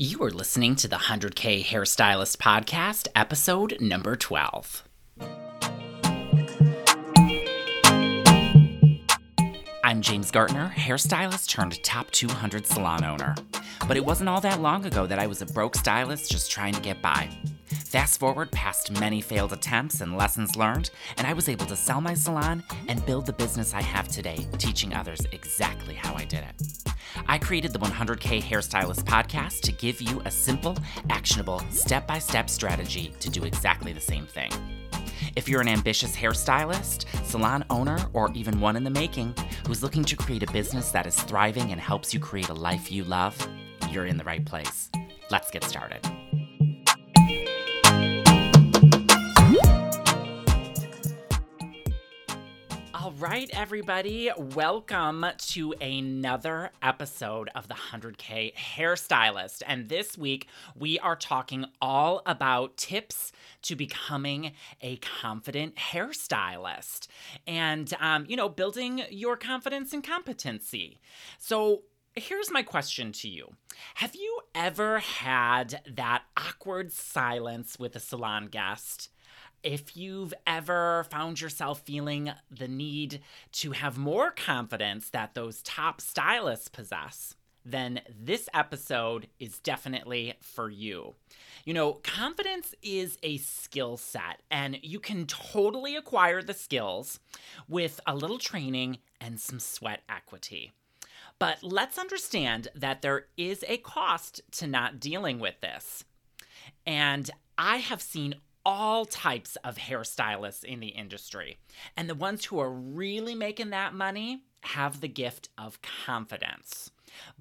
You are listening to the 100K Hairstylist Podcast, episode number 12. I'm James Gartner, hairstylist turned top 200 salon owner. But it wasn't all that long ago that I was a broke stylist just trying to get by. Fast forward past many failed attempts and lessons learned, and I was able to sell my salon and build the business I have today, teaching others exactly how I did it. I created the 100K Hairstylist podcast to give you a simple, actionable, step by step strategy to do exactly the same thing. If you're an ambitious hairstylist, salon owner, or even one in the making who's looking to create a business that is thriving and helps you create a life you love, you're in the right place. Let's get started. Right, everybody, welcome to another episode of the 100K Hairstylist. And this week, we are talking all about tips to becoming a confident hairstylist and, um, you know, building your confidence and competency. So, Here's my question to you Have you ever had that awkward silence with a salon guest? If you've ever found yourself feeling the need to have more confidence that those top stylists possess, then this episode is definitely for you. You know, confidence is a skill set, and you can totally acquire the skills with a little training and some sweat equity. But let's understand that there is a cost to not dealing with this. And I have seen all types of hairstylists in the industry. And the ones who are really making that money have the gift of confidence.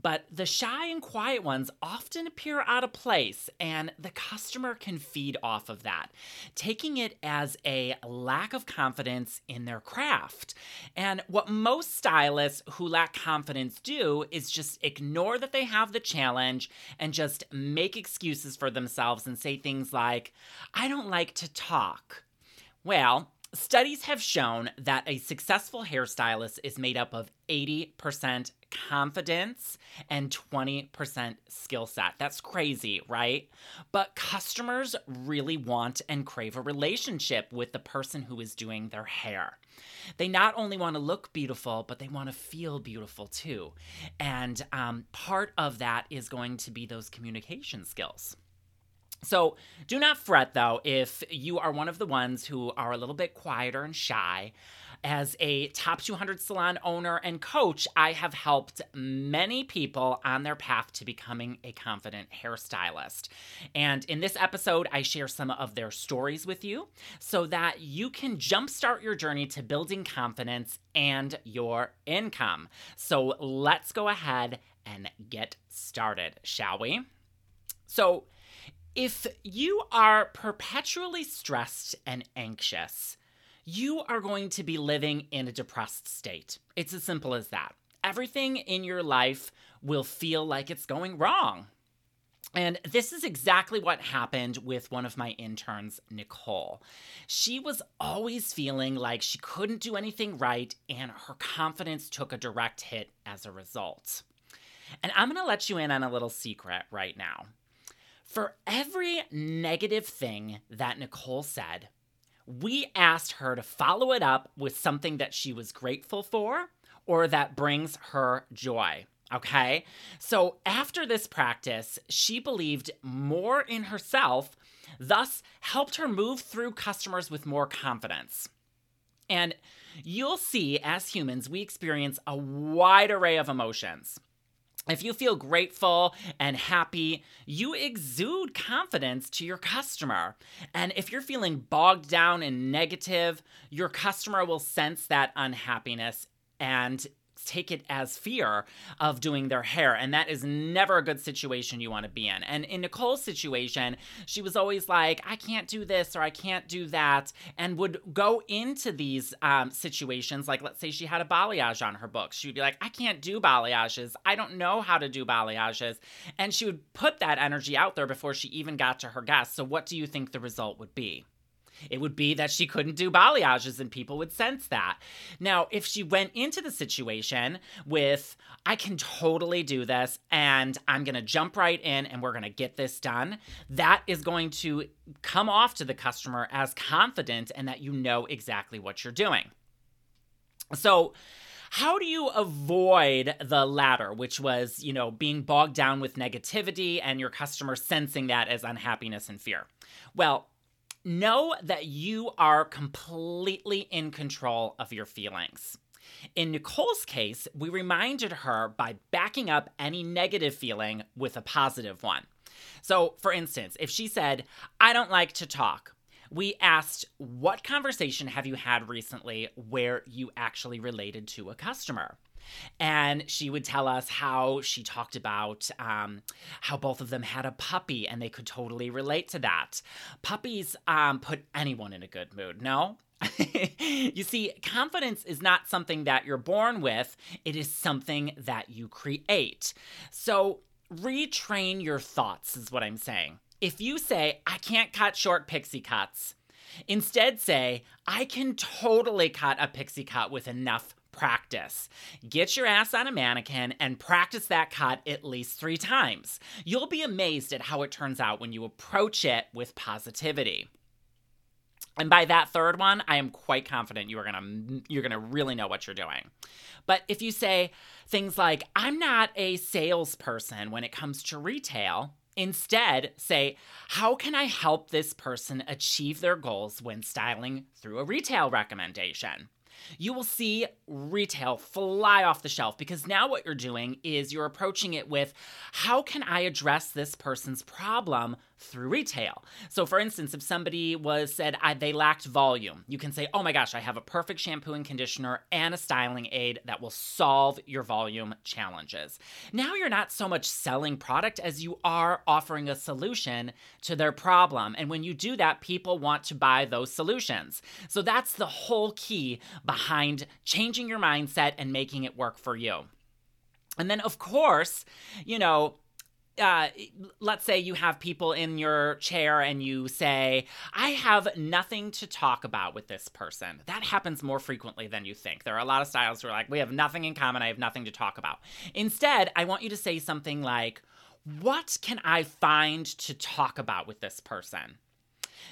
But the shy and quiet ones often appear out of place, and the customer can feed off of that, taking it as a lack of confidence in their craft. And what most stylists who lack confidence do is just ignore that they have the challenge and just make excuses for themselves and say things like, I don't like to talk. Well, Studies have shown that a successful hairstylist is made up of 80% confidence and 20% skill set. That's crazy, right? But customers really want and crave a relationship with the person who is doing their hair. They not only want to look beautiful, but they want to feel beautiful too. And um, part of that is going to be those communication skills. So do not fret though if you are one of the ones who are a little bit quieter and shy. As a top 200 salon owner and coach, I have helped many people on their path to becoming a confident hairstylist. And in this episode, I share some of their stories with you so that you can jumpstart your journey to building confidence and your income. So let's go ahead and get started, shall we? So, if you are perpetually stressed and anxious, you are going to be living in a depressed state. It's as simple as that. Everything in your life will feel like it's going wrong. And this is exactly what happened with one of my interns, Nicole. She was always feeling like she couldn't do anything right, and her confidence took a direct hit as a result. And I'm gonna let you in on a little secret right now. For every negative thing that Nicole said, we asked her to follow it up with something that she was grateful for or that brings her joy. Okay. So after this practice, she believed more in herself, thus helped her move through customers with more confidence. And you'll see, as humans, we experience a wide array of emotions. If you feel grateful and happy, you exude confidence to your customer. And if you're feeling bogged down and negative, your customer will sense that unhappiness and take it as fear of doing their hair. And that is never a good situation you want to be in. And in Nicole's situation, she was always like, I can't do this or I can't do that, and would go into these um, situations. Like, let's say she had a balayage on her books. She would be like, I can't do balayages. I don't know how to do balayages. And she would put that energy out there before she even got to her guests. So, what do you think the result would be? It would be that she couldn't do balayages and people would sense that. Now, if she went into the situation with, I can totally do this and I'm going to jump right in and we're going to get this done, that is going to come off to the customer as confident and that you know exactly what you're doing. So, how do you avoid the latter, which was, you know, being bogged down with negativity and your customer sensing that as unhappiness and fear? Well, know that you are completely in control of your feelings. In Nicole's case, we reminded her by backing up any negative feeling with a positive one. So, for instance, if she said, I don't like to talk, we asked, What conversation have you had recently where you actually related to a customer? And she would tell us how she talked about um, how both of them had a puppy and they could totally relate to that. Puppies um, put anyone in a good mood, no? you see, confidence is not something that you're born with, it is something that you create. So, retrain your thoughts, is what I'm saying. If you say, I can't cut short pixie cuts, instead say, I can totally cut a pixie cut with enough practice. Get your ass on a mannequin and practice that cut at least three times. You'll be amazed at how it turns out when you approach it with positivity. And by that third one, I am quite confident you are gonna you're gonna really know what you're doing. But if you say things like, I'm not a salesperson when it comes to retail, Instead, say, how can I help this person achieve their goals when styling through a retail recommendation? You will see retail fly off the shelf because now what you're doing is you're approaching it with how can I address this person's problem through retail. So, for instance, if somebody was said they lacked volume, you can say, "Oh my gosh, I have a perfect shampoo and conditioner and a styling aid that will solve your volume challenges." Now you're not so much selling product as you are offering a solution to their problem, and when you do that, people want to buy those solutions. So that's the whole key behind changing your mindset and making it work for you. And then, of course, you know, uh, let's say you have people in your chair and you say, I have nothing to talk about with this person. That happens more frequently than you think. There are a lot of styles who are like, we have nothing in common. I have nothing to talk about. Instead, I want you to say something like, What can I find to talk about with this person?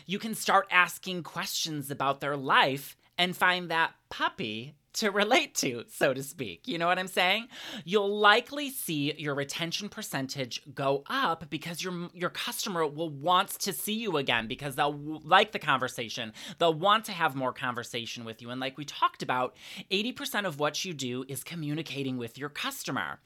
You can start asking questions about their life and find that puppy to relate to, so to speak. You know what I'm saying? You'll likely see your retention percentage go up because your your customer will want to see you again because they'll like the conversation. They'll want to have more conversation with you and like we talked about, 80% of what you do is communicating with your customer.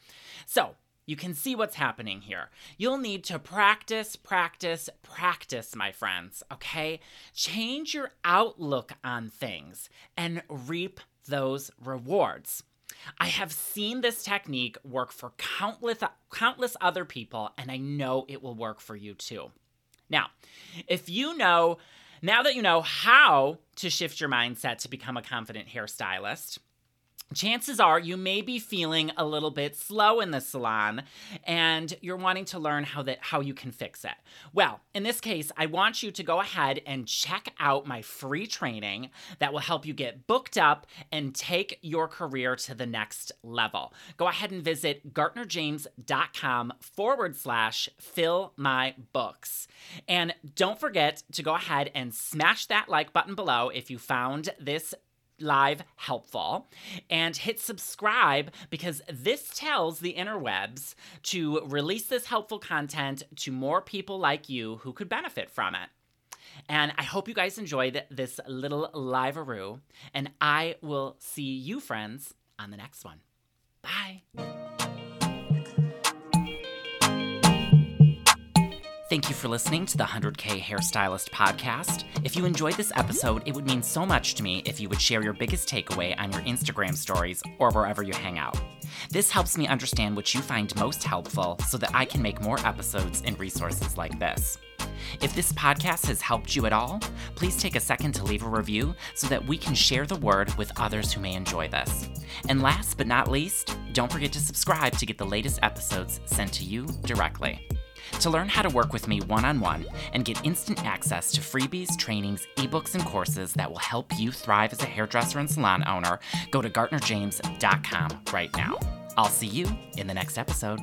So, you can see what's happening here. You'll need to practice, practice, practice, my friends, okay? Change your outlook on things and reap those rewards. I have seen this technique work for countless countless other people and I know it will work for you too. Now, if you know now that you know how to shift your mindset to become a confident hairstylist, chances are you may be feeling a little bit slow in the salon and you're wanting to learn how that how you can fix it. Well, in this case, I want you to go ahead and check out my free training that will help you get booked up and take your career to the next level. Go ahead and visit gartnerjames.com forward slash fill my books. And don't forget to go ahead and smash that like button below if you found this live helpful and hit subscribe because this tells the interwebs to release this helpful content to more people like you who could benefit from it. And I hope you guys enjoyed this little live-aroo, and I will see you friends on the next one. Bye. Thank you for listening to the 100K Hairstylist podcast. If you enjoyed this episode, it would mean so much to me if you would share your biggest takeaway on your Instagram stories or wherever you hang out. This helps me understand what you find most helpful so that I can make more episodes and resources like this. If this podcast has helped you at all, please take a second to leave a review so that we can share the word with others who may enjoy this. And last but not least, don't forget to subscribe to get the latest episodes sent to you directly. To learn how to work with me one on one and get instant access to freebies, trainings, ebooks, and courses that will help you thrive as a hairdresser and salon owner, go to GartnerJames.com right now. I'll see you in the next episode.